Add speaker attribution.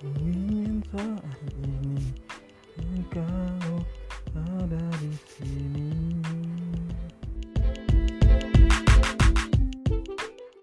Speaker 1: 里面的爱你，不够。